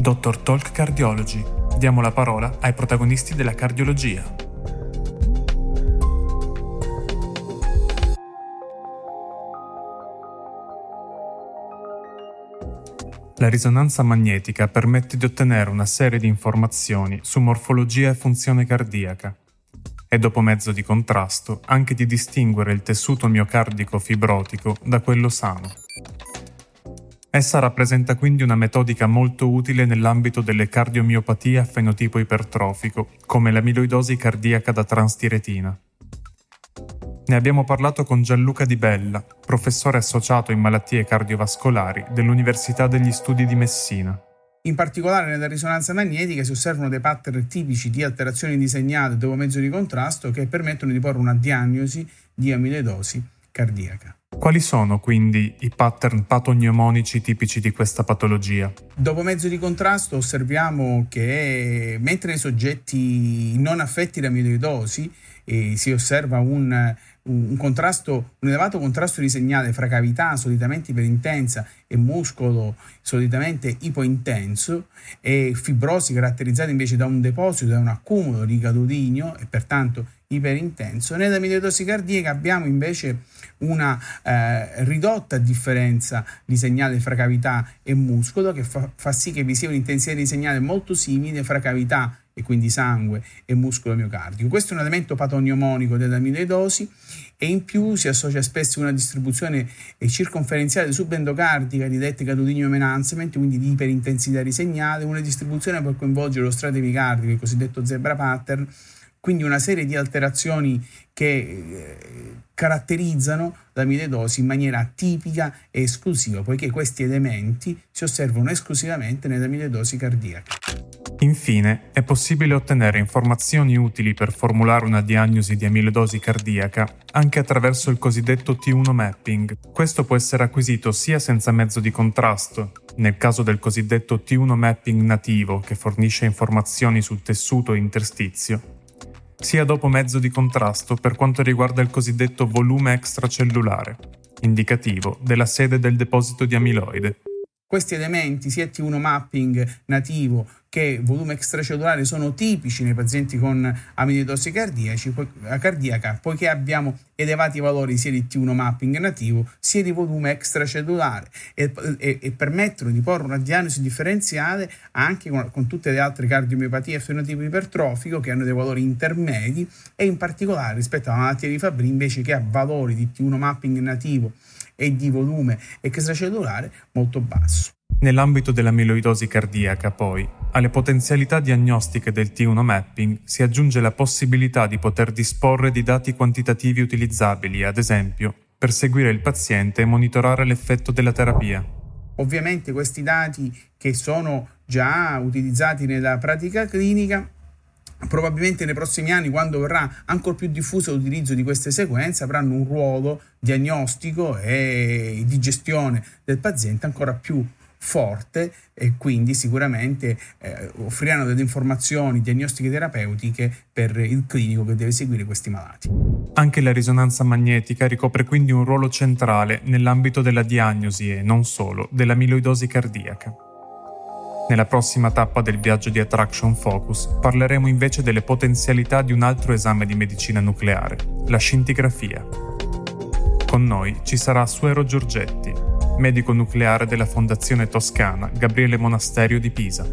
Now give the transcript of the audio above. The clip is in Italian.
Dottor Talk Cardiology. Diamo la parola ai protagonisti della cardiologia. La risonanza magnetica permette di ottenere una serie di informazioni su morfologia e funzione cardiaca e dopo mezzo di contrasto anche di distinguere il tessuto miocardico fibrotico da quello sano. Essa rappresenta quindi una metodica molto utile nell'ambito delle cardiomiopatie a fenotipo ipertrofico, come l'amiloidosi cardiaca da transtiretina. Ne abbiamo parlato con Gianluca Di Bella, professore associato in malattie cardiovascolari dell'Università degli Studi di Messina. In particolare nella risonanza magnetica si osservano dei pattern tipici di alterazioni disegnate dopo mezzo di contrasto che permettono di porre una diagnosi di amiloidosi cardiaca. Quali sono quindi i pattern patognomonici tipici di questa patologia? Dopo mezzo di contrasto osserviamo che mentre nei soggetti non affetti da amiloidosi eh, si osserva un, un, contrasto, un elevato contrasto di segnale fra cavità solitamente iperintensa e muscolo solitamente ipointenso e fibrosi caratterizzati invece da un deposito, da un accumulo di gadolinio e pertanto iperintenso. Nell'amiloidosi cardiaca abbiamo invece una eh, ridotta differenza di segnale fra cavità e muscolo che fa, fa sì che vi sia un'intensità di segnale molto simile fra cavità e quindi sangue e muscolo miocardico. Questo è un elemento patognomonico dell'amiloidosi e in più si associa spesso una distribuzione circonferenziale subendocardica di dette gadolinio enhancement, quindi di iperintensità di segnale, una distribuzione per coinvolgere lo strato epicardico, il cosiddetto zebra pattern, quindi una serie di alterazioni che eh, caratterizzano l'amiloidosi in maniera tipica e esclusiva, poiché questi elementi si osservano esclusivamente nell'amiloidosi cardiaca. Infine, è possibile ottenere informazioni utili per formulare una diagnosi di amiloidosi cardiaca anche attraverso il cosiddetto T1 mapping. Questo può essere acquisito sia senza mezzo di contrasto, nel caso del cosiddetto T1 mapping nativo che fornisce informazioni sul tessuto interstizio, sia dopo mezzo di contrasto per quanto riguarda il cosiddetto volume extracellulare, indicativo della sede del deposito di amiloide. Questi elementi, sia T1 mapping nativo che volume extracellulare sono tipici nei pazienti con amiloidosi cardiaca, poiché abbiamo elevati valori sia di T1 mapping nativo sia di volume extracellulare e, e, e permettono di porre una diagnosi differenziale anche con, con tutte le altre cardiomiopatie a fenotipo ipertrofico che hanno dei valori intermedi e in particolare rispetto alla malattia di Fabry invece che ha valori di T1 mapping nativo e di volume extracellulare molto basso. Nell'ambito dell'amiloidosi cardiaca, poi, alle potenzialità diagnostiche del T1 mapping si aggiunge la possibilità di poter disporre di dati quantitativi utilizzabili, ad esempio, per seguire il paziente e monitorare l'effetto della terapia. Ovviamente questi dati che sono già utilizzati nella pratica clinica probabilmente nei prossimi anni, quando verrà ancora più diffuso l'utilizzo di queste sequenze, avranno un ruolo diagnostico e di gestione del paziente ancora più forte e quindi sicuramente eh, offriranno delle informazioni diagnostiche terapeutiche per il clinico che deve seguire questi malati. Anche la risonanza magnetica ricopre quindi un ruolo centrale nell'ambito della diagnosi e non solo dell'amiloidosi cardiaca. Nella prossima tappa del viaggio di Attraction Focus parleremo invece delle potenzialità di un altro esame di medicina nucleare, la scintigrafia. Con noi ci sarà Suero Giorgetti, medico nucleare della Fondazione Toscana Gabriele Monasterio di Pisa.